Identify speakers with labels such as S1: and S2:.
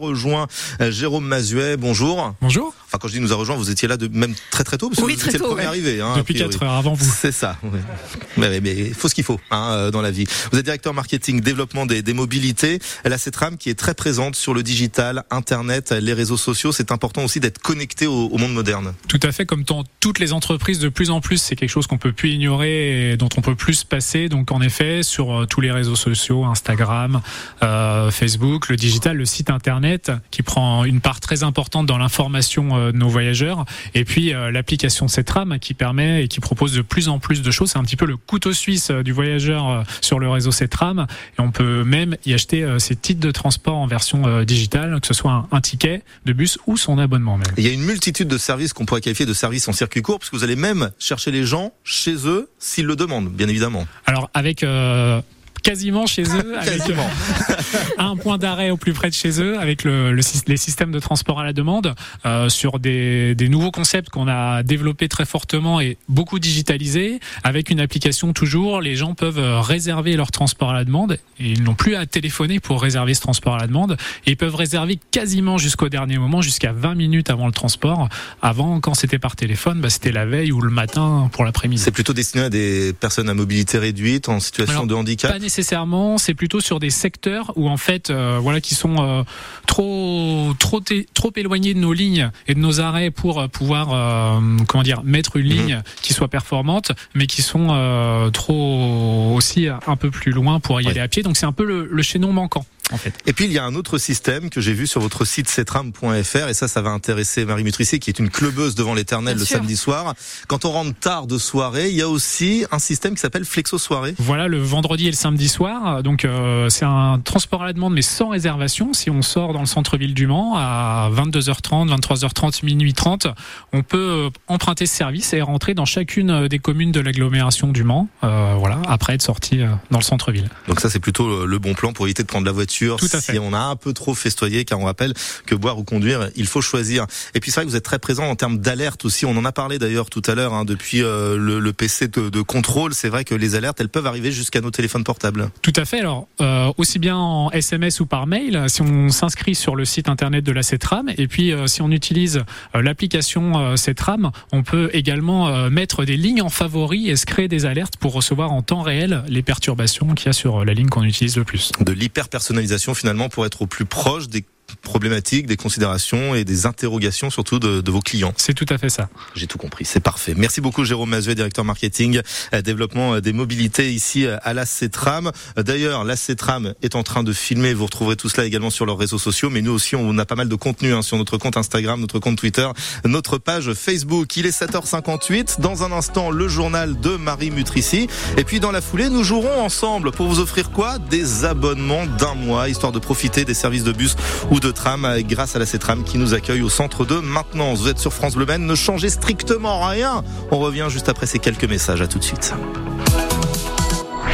S1: rejoint euh, Jérôme Mazuet. Bonjour.
S2: Bonjour.
S1: Enfin, quand je dis nous a rejoint, vous étiez là de, même très très tôt, parce que
S3: Oui,
S1: vous
S3: très
S1: étiez le
S3: tôt,
S1: premier
S3: ouais.
S1: arrivé. Hein, a
S2: Depuis
S1: priori.
S2: 4 heures avant vous.
S1: C'est ça. ouais. Mais, mais il faut ce qu'il faut hein, euh, dans la vie. Vous êtes directeur marketing, développement des, des mobilités. La CETRAM qui est très présente sur le digital, Internet, les réseaux sociaux. C'est important aussi d'être connecté au, au monde moderne.
S2: Tout à fait, comme dans toutes les entreprises, de plus en plus, c'est quelque chose qu'on peut plus ignorer et dont on peut plus se passer. Donc, en effet, sur euh, tous les réseaux sociaux, Instagram, euh, Facebook, le digital, le site internet, qui prend une part très importante dans l'information euh, nos voyageurs, et puis euh, l'application CETRAM qui permet et qui propose de plus en plus de choses. C'est un petit peu le couteau suisse euh, du voyageur euh, sur le réseau CETRAM, et on peut même y acheter euh, ses titres de transport en version euh, digitale, que ce soit un, ticket de bus ou son abonnement même.
S1: Il y a une multitude de services qu'on pourrait qualifier de services en circuit court, parce que vous allez même chercher les gens chez eux s'ils le demandent, bien évidemment.
S2: Alors avec euh, quasiment chez eux, avec Un point d'arrêt au plus près de chez eux, avec le, le les systèmes de transport à la demande, euh, sur des, des nouveaux concepts qu'on a développés très fortement et beaucoup digitalisés, avec une application toujours, les gens peuvent euh, réserver leur transport à la demande et ils n'ont plus à téléphoner pour réserver ce transport à la demande et ils peuvent réserver quasiment jusqu'au dernier moment, jusqu'à 20 minutes avant le transport. Avant, quand c'était par téléphone, bah, c'était la veille ou le matin pour l'après-midi.
S1: C'est plutôt destiné à des personnes à mobilité réduite, en situation
S2: Alors,
S1: de handicap?
S2: Pas nécessairement, c'est plutôt sur des secteurs où en fait, euh, voilà, qui sont euh, trop, trop, trop éloignés de nos lignes et de nos arrêts pour euh, pouvoir, euh, comment dire, mettre une ligne qui soit performante, mais qui sont trop aussi un peu plus loin pour y
S1: Ouais.
S2: aller à pied. Donc c'est un peu le, le chaînon manquant. En fait.
S1: Et puis il y a un autre système que j'ai vu sur votre site cetram.fr et ça, ça va intéresser Marie Mutrici qui est une clubeuse devant l'éternel le
S3: sûr.
S1: samedi soir. Quand on rentre tard de soirée, il y a aussi un système qui s'appelle Flexo Soirée.
S2: Voilà le vendredi et le samedi soir. Donc euh, c'est un transport à la demande mais sans réservation. Si on sort dans le centre-ville du Mans à 22h30, 23h30, minuit 30, on peut euh, emprunter ce service et rentrer dans chacune des communes de l'agglomération du Mans. euh, voilà, après être sorti euh, dans le centre-ville.
S1: Donc ça, c'est plutôt le bon plan pour éviter de prendre la voiture
S2: Tout à
S1: si
S2: fait.
S1: on a un peu trop festoyé, car on rappelle que boire ou conduire, il faut choisir. Et puis c'est vrai que vous êtes très présent en termes d'alerte aussi. On en a parlé d'ailleurs tout à l'heure hein, depuis euh, le, le PC de, de contrôle. C'est vrai que les alertes, elles peuvent arriver jusqu'à nos téléphones portables.
S2: Tout à fait. Alors, euh, aussi bien en SMS ou par mail, si on s'inscrit sur le site internet de la CETRAM, et puis euh, si on utilise l'application CETRAM, on peut également mettre des lignes en favori et se créer des alertes pour recevoir en temps réel les perturbations qu'il y a sur la ligne qu'on utilise le plus.
S1: De l'hyper personnalisation finalement pour être au plus proche des problématiques, des considérations et des interrogations surtout de, de vos clients.
S2: C'est tout à fait ça.
S1: J'ai tout compris, c'est parfait. Merci beaucoup Jérôme Mazuet, directeur marketing, euh, développement euh, des mobilités ici euh, à la CETRAM. D'ailleurs, la CETRAM est en train de filmer, vous retrouverez tout cela également sur leurs réseaux sociaux, mais nous aussi on a pas mal de contenu hein, sur notre compte Instagram, notre compte Twitter, notre page Facebook. Il est 7h58, dans un instant le journal de Marie Mutrici, et puis dans la foulée nous jouerons ensemble pour vous offrir quoi? Des abonnements d'un mois, histoire de profiter des services de bus ou de tram euh, grâce à la CETRAM qui nous accueille au centre de maintenance. Vous êtes sur France Bleu Maine, ne changez strictement rien. On revient juste après ces quelques messages. À tout de suite.